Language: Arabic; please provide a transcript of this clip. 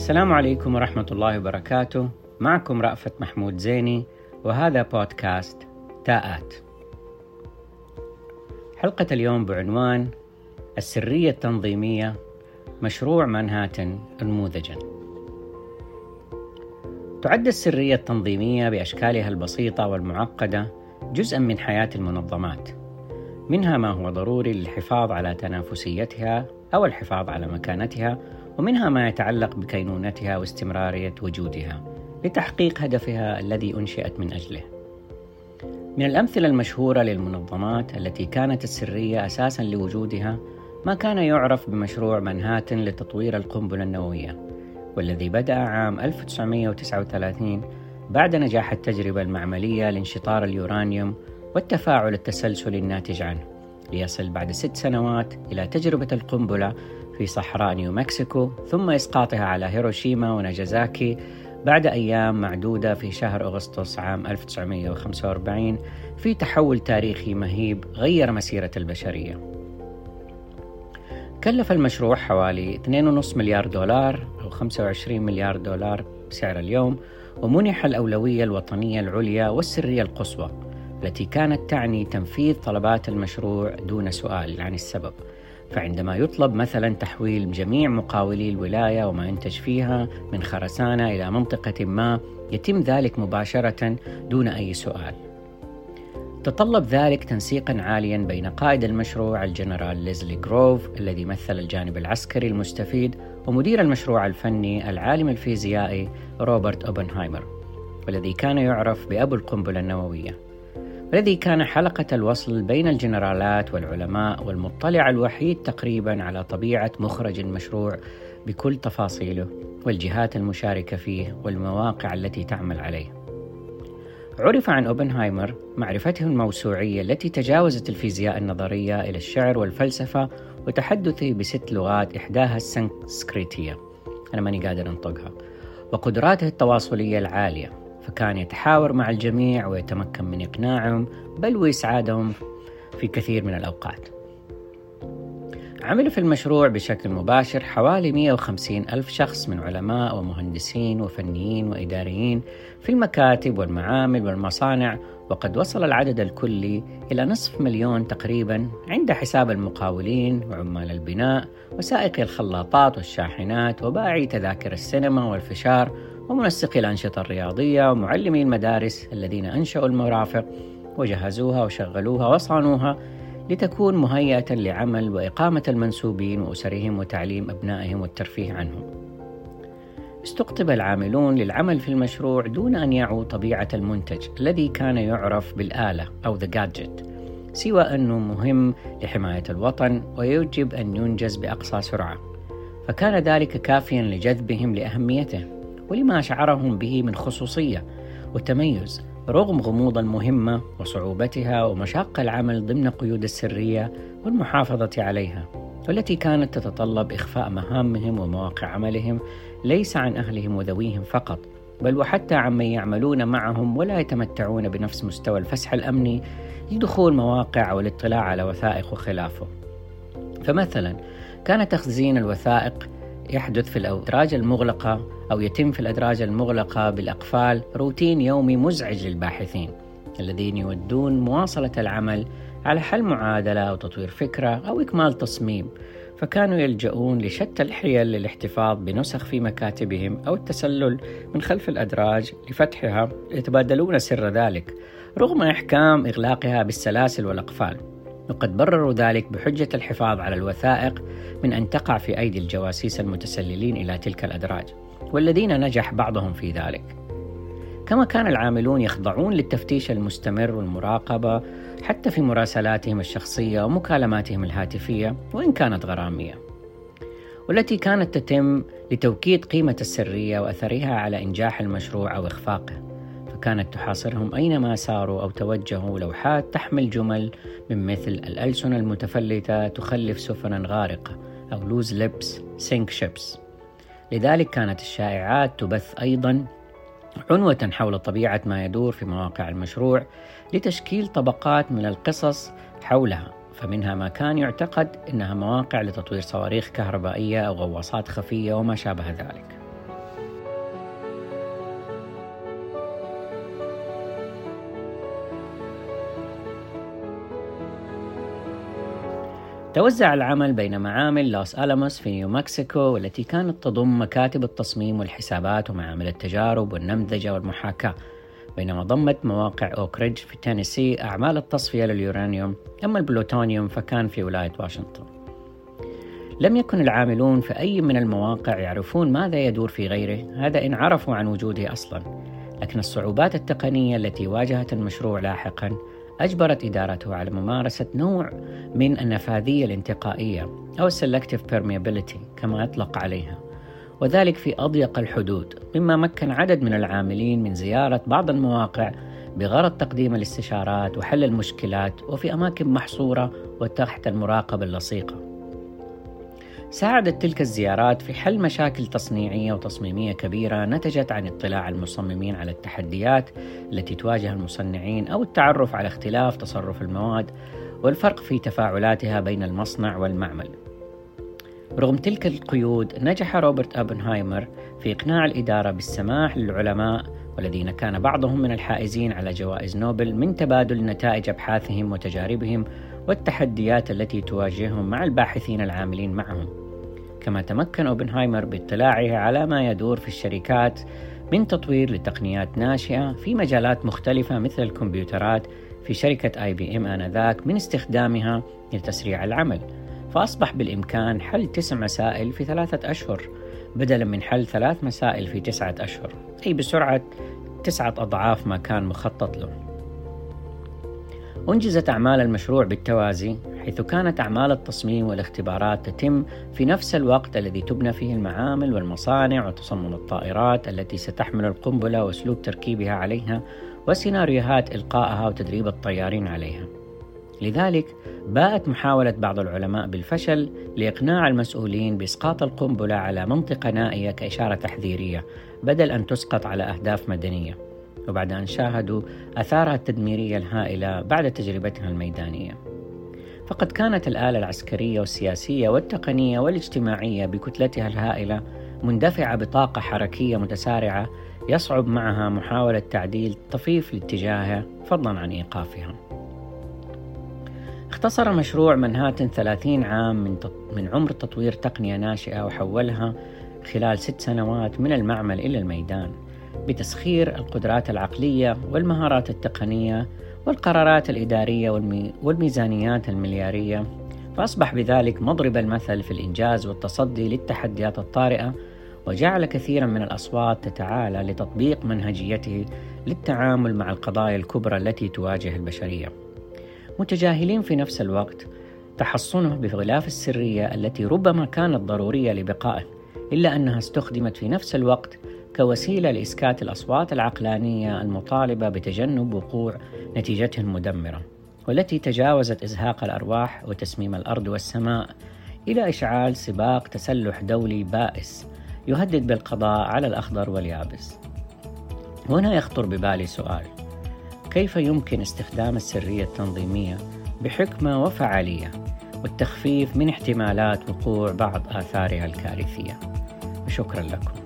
السلام عليكم ورحمة الله وبركاته. معكم رأفت محمود زيني وهذا بودكاست تاءات. حلقة اليوم بعنوان السرية التنظيمية مشروع مانهاتن نموذجا تعد السرية التنظيمية بأشكالها البسيطة والمعقدة جزءا من حياة المنظمات منها ما هو ضروري للحفاظ على تنافسيتها أو الحفاظ على مكانتها ومنها ما يتعلق بكينونتها واستمرارية وجودها لتحقيق هدفها الذي أنشئت من أجله. من الأمثلة المشهورة للمنظمات التي كانت السرية أساسا لوجودها ما كان يعرف بمشروع منهاتن لتطوير القنبلة النووية والذي بدأ عام 1939 بعد نجاح التجربة المعملية لانشطار اليورانيوم والتفاعل التسلسلي الناتج عنه ليصل بعد ست سنوات إلى تجربة القنبلة في صحراء نيو مكسيكو ثم إسقاطها على هيروشيما وناجازاكي بعد أيام معدودة في شهر أغسطس عام 1945 في تحول تاريخي مهيب غير مسيرة البشرية. كلف المشروع حوالي 2.5 مليار دولار أو 25 مليار دولار بسعر اليوم ومنح الأولوية الوطنية العليا والسرية القصوى التي كانت تعني تنفيذ طلبات المشروع دون سؤال عن السبب. فعندما يطلب مثلا تحويل جميع مقاولي الولاية وما ينتج فيها من خرسانة إلى منطقة ما يتم ذلك مباشرة دون أي سؤال. تطلب ذلك تنسيقا عاليا بين قائد المشروع الجنرال ليزلي جروف الذي مثل الجانب العسكري المستفيد ومدير المشروع الفني العالم الفيزيائي روبرت أوبنهايمر والذي كان يعرف بأبو القنبلة النووية. والذي كان حلقة الوصل بين الجنرالات والعلماء والمطلع الوحيد تقريبا على طبيعة مخرج المشروع بكل تفاصيله والجهات المشاركة فيه والمواقع التي تعمل عليه. عرف عن أوبنهايمر معرفته الموسوعية التي تجاوزت الفيزياء النظرية إلى الشعر والفلسفة وتحدثه بست لغات إحداها السنسكريتية. أنا ماني قادر أنطقها. وقدراته التواصلية العالية. فكان يتحاور مع الجميع ويتمكن من إقناعهم بل وإسعادهم في كثير من الأوقات. عمل في المشروع بشكل مباشر حوالي 150 ألف شخص من علماء ومهندسين وفنيين وإداريين في المكاتب والمعامل والمصانع وقد وصل العدد الكلي إلى نصف مليون تقريبا عند حساب المقاولين وعمال البناء وسائقي الخلاطات والشاحنات وبائعي تذاكر السينما والفشار ومنسقي الأنشطة الرياضية ومعلمي المدارس الذين أنشأوا المرافق وجهزوها وشغلوها وصانوها لتكون مهيئة لعمل وإقامة المنسوبين وأسرهم وتعليم أبنائهم والترفيه عنهم. استقطب العاملون للعمل في المشروع دون أن يعوا طبيعة المنتج الذي كان يعرف بالآلة أو the gadget سوى أنه مهم لحماية الوطن ويجب أن ينجز بأقصى سرعة فكان ذلك كافيا لجذبهم لأهميته ولما شعرهم به من خصوصية وتميز رغم غموض المهمة وصعوبتها ومشاق العمل ضمن قيود السرية والمحافظة عليها والتي كانت تتطلب إخفاء مهامهم ومواقع عملهم ليس عن أهلهم وذويهم فقط بل وحتى عمن يعملون معهم ولا يتمتعون بنفس مستوى الفسح الأمني لدخول مواقع أو الاطلاع على وثائق وخلافه. فمثلا كان تخزين الوثائق يحدث في الأدراج المغلقة أو يتم في الأدراج المغلقة بالأقفال روتين يومي مزعج للباحثين الذين يودون مواصلة العمل على حل معادلة أو تطوير فكرة أو إكمال تصميم فكانوا يلجؤون لشتى الحيل للاحتفاظ بنسخ في مكاتبهم أو التسلل من خلف الأدراج لفتحها يتبادلون سر ذلك رغم إحكام إغلاقها بالسلاسل والأقفال. وقد برروا ذلك بحجة الحفاظ على الوثائق من أن تقع في أيدي الجواسيس المتسللين إلى تلك الأدراج والذين نجح بعضهم في ذلك. كما كان العاملون يخضعون للتفتيش المستمر والمراقبة حتى في مراسلاتهم الشخصية ومكالماتهم الهاتفية وإن كانت غرامية والتي كانت تتم لتوكيد قيمة السرية وأثرها على إنجاح المشروع أو إخفاقه. فكانت تحاصرهم أينما ساروا أو توجهوا لوحات تحمل جمل من مثل الألسنة المتفلتة تخلف سفنا غارقة أو لوز ليبس سينك شيبس لذلك كانت الشائعات تبث أيضا عنوة حول طبيعة ما يدور في مواقع المشروع لتشكيل طبقات من القصص حولها فمنها ما كان يعتقد إنها مواقع لتطوير صواريخ كهربائية أو غواصات خفية وما شابه ذلك. توزع العمل بين معامل لوس ألاموس في نيو مكسيكو والتي كانت تضم مكاتب التصميم والحسابات ومعامل التجارب والنمذجة والمحاكاة. بينما ضمت مواقع أوكريدج في تينيسي أعمال التصفية لليورانيوم أما البلوتونيوم فكان في ولاية واشنطن. لم يكن العاملون في أي من المواقع يعرفون ماذا يدور في غيره هذا إن عرفوا عن وجوده أصلا. لكن الصعوبات التقنية التي واجهت المشروع لاحقا أجبرت إدارته على ممارسة نوع من النفاذية الانتقائية أو Selective Permeability كما يطلق عليها وذلك في أضيق الحدود مما مكن عدد من العاملين من زيارة بعض المواقع بغرض تقديم الاستشارات وحل المشكلات وفي أماكن محصورة وتحت المراقبة اللصيقة. ساعدت تلك الزيارات في حل مشاكل تصنيعية وتصميمية كبيرة نتجت عن اطلاع المصممين على التحديات التي تواجه المصنعين أو التعرف على اختلاف تصرف المواد والفرق في تفاعلاتها بين المصنع والمعمل. رغم تلك القيود نجح روبرت أوبنهايمر في إقناع الإدارة بالسماح للعلماء والذين كان بعضهم من الحائزين على جوائز نوبل من تبادل نتائج أبحاثهم وتجاربهم والتحديات التي تواجههم مع الباحثين العاملين معهم كما تمكن أوبنهايمر باطلاعه على ما يدور في الشركات من تطوير لتقنيات ناشئة في مجالات مختلفة مثل الكمبيوترات في شركة آي بي إم آنذاك من استخدامها لتسريع العمل. فأصبح بالإمكان حل تسع مسائل في ثلاثة أشهر بدلا من حل ثلاث مسائل في تسعة أشهر. أي بسرعة تسعة أضعاف ما كان مخطط له. أنجزت أعمال المشروع بالتوازي حيث كانت أعمال التصميم والاختبارات تتم في نفس الوقت الذي تبنى فيه المعامل والمصانع وتصمم الطائرات التي ستحمل القنبلة وأسلوب تركيبها عليها وسيناريوهات إلقائها وتدريب الطيارين عليها. لذلك باءت محاولة بعض العلماء بالفشل لإقناع المسؤولين بإسقاط القنبلة على منطقة نائية كإشارة تحذيرية بدل أن تسقط على أهداف مدنية. وبعد أن شاهدوا أثارها التدميرية الهائلة بعد تجربتها الميدانية. فقد كانت الآلة العسكرية والسياسية والتقنية والاجتماعية بكتلتها الهائلة مندفعة بطاقة حركية متسارعة يصعب معها محاولة تعديل طفيف لاتجاهها فضلا عن إيقافها. اختصر مشروع منهاتن 30 عام من من عمر تطوير تقنية ناشئة وحولها خلال ست سنوات من المعمل إلى الميدان بتسخير القدرات العقلية والمهارات التقنية والقرارات الإدارية والميزانيات المليارية. فأصبح بذلك مضرب المثل في الإنجاز والتصدي للتحديات الطارئة وجعل كثيرا من الأصوات تتعالى لتطبيق منهجيته للتعامل مع القضايا الكبرى التي تواجه البشرية. متجاهلين في نفس الوقت تحصنه بغلاف السرية التي ربما كانت ضرورية لبقائه إلا أنها استخدمت في نفس الوقت كوسيلة لإسكات الأصوات العقلانية المطالبة بتجنب وقوع نتيجته المدمرة والتي تجاوزت إزهاق الأرواح وتسميم الأرض والسماء إلى إشعال سباق تسلح دولي بائس يهدد بالقضاء على الأخضر واليابس. هنا يخطر ببالي سؤال كيف يمكن استخدام السرية التنظيمية بحكمة وفعالية والتخفيف من احتمالات وقوع بعض آثارها الكارثية؟ وشكرا لكم.